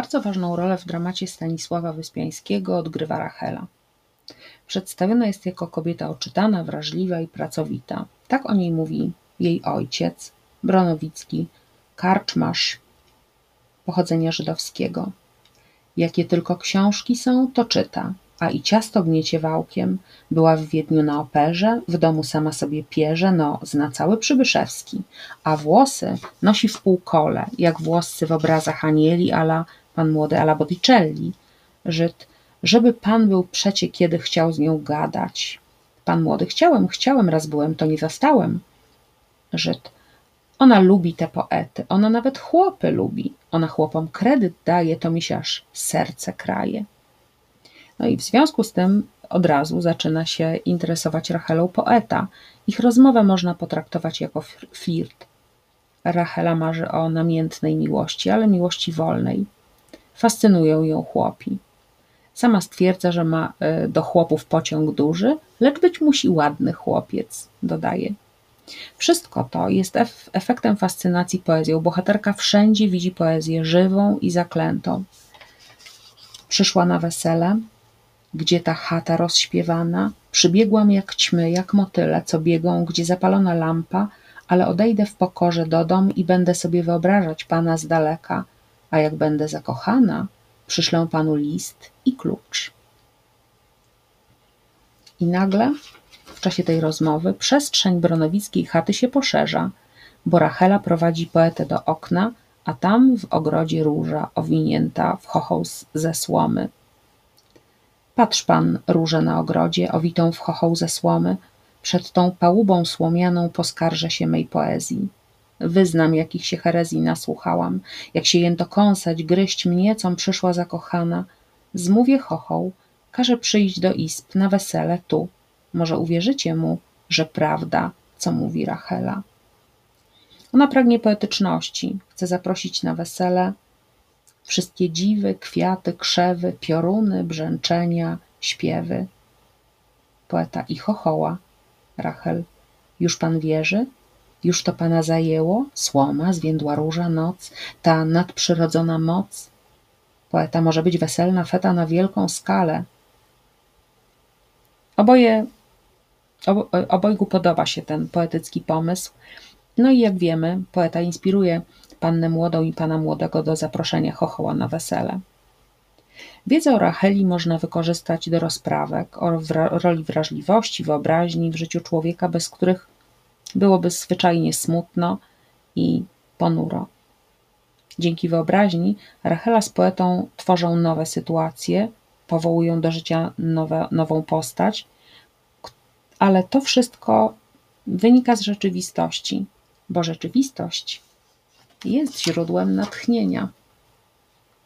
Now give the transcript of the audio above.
Bardzo ważną rolę w dramacie Stanisława Wyspiańskiego odgrywa Rachela. Przedstawiona jest jako kobieta oczytana, wrażliwa i pracowita. Tak o niej mówi jej ojciec, Bronowicki, karczmarz pochodzenia żydowskiego. Jakie tylko książki są, to czyta, a i ciasto gniecie wałkiem. Była w Wiedniu na operze, w domu sama sobie pierze, no, zna cały Przybyszewski, a włosy nosi w półkole, jak włoscy w obrazach anieli ala pan młody ala Botticelli. Żyd, żeby pan był przecie kiedy chciał z nią gadać. Pan młody, chciałem, chciałem, raz byłem, to nie zastałem. Żyd, ona lubi te poety, ona nawet chłopy lubi. Ona chłopom kredyt daje, to mi się aż serce kraje. No i w związku z tym od razu zaczyna się interesować Rachelą poeta. Ich rozmowę można potraktować jako flirt. Rachela marzy o namiętnej miłości, ale miłości wolnej. Fascynują ją chłopi. Sama stwierdza, że ma e, do chłopów pociąg duży, lecz być musi ładny chłopiec, dodaje. Wszystko to jest efektem fascynacji poezją. Bohaterka wszędzie widzi poezję żywą i zaklętą. Przyszła na wesele, gdzie ta chata rozśpiewana, przybiegłam jak ćmy, jak motyle, co biegą, gdzie zapalona lampa, ale odejdę w pokorze do dom i będę sobie wyobrażać pana z daleka, a jak będę zakochana, przyszlę panu list i klucz. I nagle w czasie tej rozmowy przestrzeń bronowickiej chaty się poszerza, bo Rachela prowadzi poetę do okna, a tam w ogrodzie róża owinięta w chochoł ze słomy. Patrz pan, róże na ogrodzie, owitą w chochoł ze słomy, przed tą pałubą słomianą poskarżę się mej poezji. Wyznam, jakich się herezji nasłuchałam, jak się jęto kąsać, gryźć mnie, com przyszła zakochana. Zmówię chochoł, każe przyjść do izb na wesele tu, może uwierzycie mu, że prawda, co mówi Rachela. Ona pragnie poetyczności, chce zaprosić na wesele wszystkie dziwy, kwiaty, krzewy, pioruny, brzęczenia, śpiewy. Poeta i chochoła. Rachel. Już pan wierzy? Już to pana zajęło? Słoma, zwiędła róża, noc, ta nadprzyrodzona moc? Poeta może być weselna feta na wielką skalę. Oboje Obojgu podoba się ten poetycki pomysł. No i jak wiemy, poeta inspiruje pannę młodą i pana młodego do zaproszenia chochoła na wesele. Wiedzę o Racheli można wykorzystać do rozprawek o roli wrażliwości, wyobraźni w życiu człowieka, bez których byłoby zwyczajnie smutno i ponuro. Dzięki wyobraźni Rachela z poetą tworzą nowe sytuacje, powołują do życia nowe, nową postać, ale to wszystko wynika z rzeczywistości, bo rzeczywistość jest źródłem natchnienia.